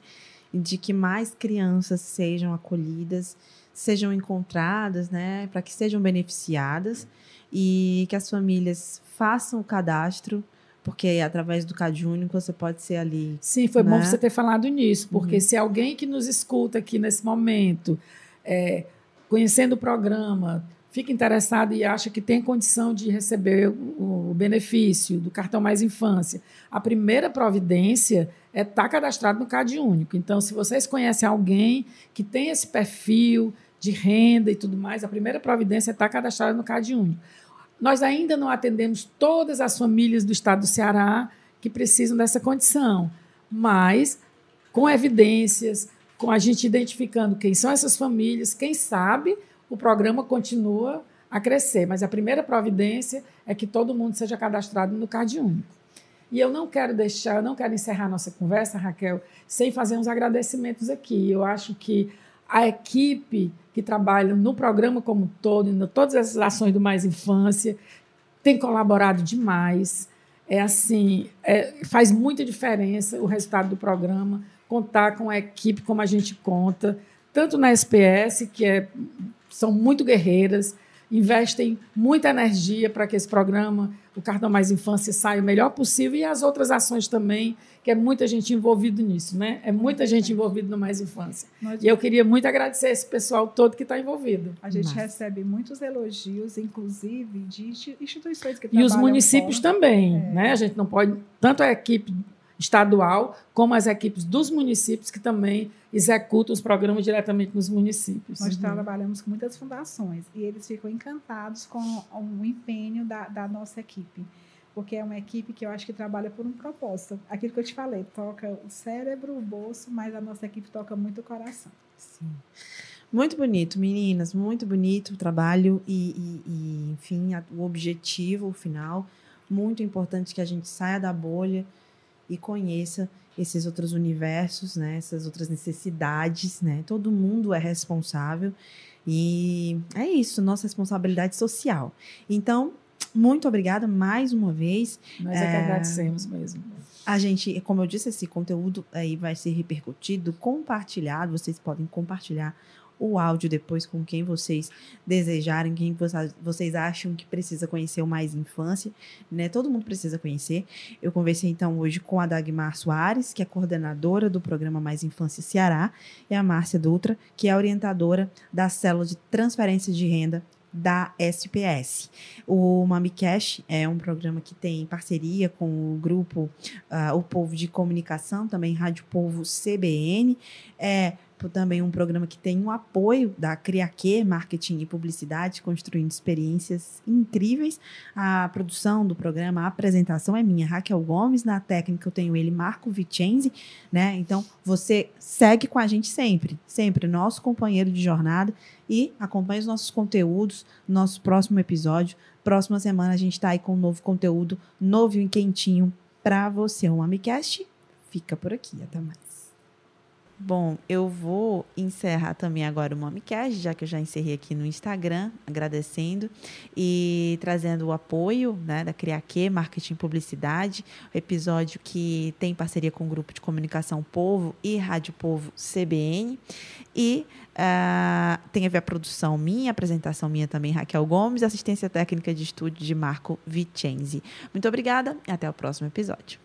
de que mais crianças sejam acolhidas, sejam encontradas, né? Para que sejam beneficiadas e que as famílias façam o cadastro porque através do CAD único você pode ser ali. Sim, foi né? bom você ter falado nisso, porque uhum. se alguém que nos escuta aqui nesse momento, é, conhecendo o programa, fica interessado e acha que tem condição de receber o, o benefício do cartão Mais Infância, a primeira providência é estar tá cadastrado no CAD único. Então, se vocês conhecem alguém que tem esse perfil de renda e tudo mais, a primeira providência é estar tá cadastrado no CAD único. Nós ainda não atendemos todas as famílias do estado do Ceará que precisam dessa condição, mas com evidências, com a gente identificando quem são essas famílias, quem sabe o programa continua a crescer, mas a primeira providência é que todo mundo seja cadastrado no Card Único. E eu não quero deixar, eu não quero encerrar nossa conversa, Raquel, sem fazer uns agradecimentos aqui. Eu acho que a equipe que trabalha no programa como um todo, em todas essas ações do Mais Infância, tem colaborado demais. É assim, é, faz muita diferença o resultado do programa, contar com a equipe como a gente conta, tanto na SPS, que é, são muito guerreiras, investem muita energia para que esse programa, o Cartão Mais Infância, saia o melhor possível e as outras ações também, que é muita gente envolvida nisso, né? É muita gente envolvida no Mais Infância. E eu queria muito agradecer esse pessoal todo que está envolvido. A gente Nossa. recebe muitos elogios, inclusive de instituições que E os municípios fora. também, é. né? A gente não pode, tanto a equipe estadual, como as equipes dos municípios que também executam os programas diretamente nos municípios. Nós uhum. trabalhamos com muitas fundações e eles ficam encantados com o empenho da, da nossa equipe porque é uma equipe que eu acho que trabalha por um propósito. Aquilo que eu te falei, toca o cérebro, o bolso, mas a nossa equipe toca muito o coração. Sim. Muito bonito, meninas, muito bonito o trabalho e, e, e enfim, a, o objetivo, o final. Muito importante que a gente saia da bolha, e conheça esses outros universos, né? Essas outras necessidades, né? Todo mundo é responsável e é isso, nossa responsabilidade social. Então, muito obrigada mais uma vez. Nós é, é que agradecemos mesmo. A gente, como eu disse, esse conteúdo aí vai ser repercutido, compartilhado. Vocês podem compartilhar o áudio depois com quem vocês desejarem, quem vocês acham que precisa conhecer o Mais Infância, né? Todo mundo precisa conhecer. Eu conversei então hoje com a Dagmar Soares, que é coordenadora do programa Mais Infância Ceará, e a Márcia Dutra, que é orientadora da célula de transferência de renda da SPS. O MamiCash é um programa que tem parceria com o grupo uh, O Povo de Comunicação, também Rádio Povo CBN. É também um programa que tem o um apoio da Criaque Marketing e Publicidade, construindo experiências incríveis. A produção do programa, a apresentação é minha, Raquel Gomes. Na técnica eu tenho ele, Marco Vicenzi, né? Então você segue com a gente sempre, sempre nosso companheiro de jornada e acompanhe os nossos conteúdos, nosso próximo episódio. Próxima semana a gente está aí com um novo conteúdo, novo e quentinho para você. Um Amicast fica por aqui. Até mais. Bom, eu vou encerrar também agora o MamiCast, já que eu já encerrei aqui no Instagram, agradecendo e trazendo o apoio né, da Criaque, Marketing Publicidade, episódio que tem parceria com o Grupo de Comunicação Povo e Rádio Povo CBN. E uh, tem a ver a produção minha, a apresentação minha também, Raquel Gomes, assistência técnica de estúdio de Marco Vicenzi. Muito obrigada e até o próximo episódio.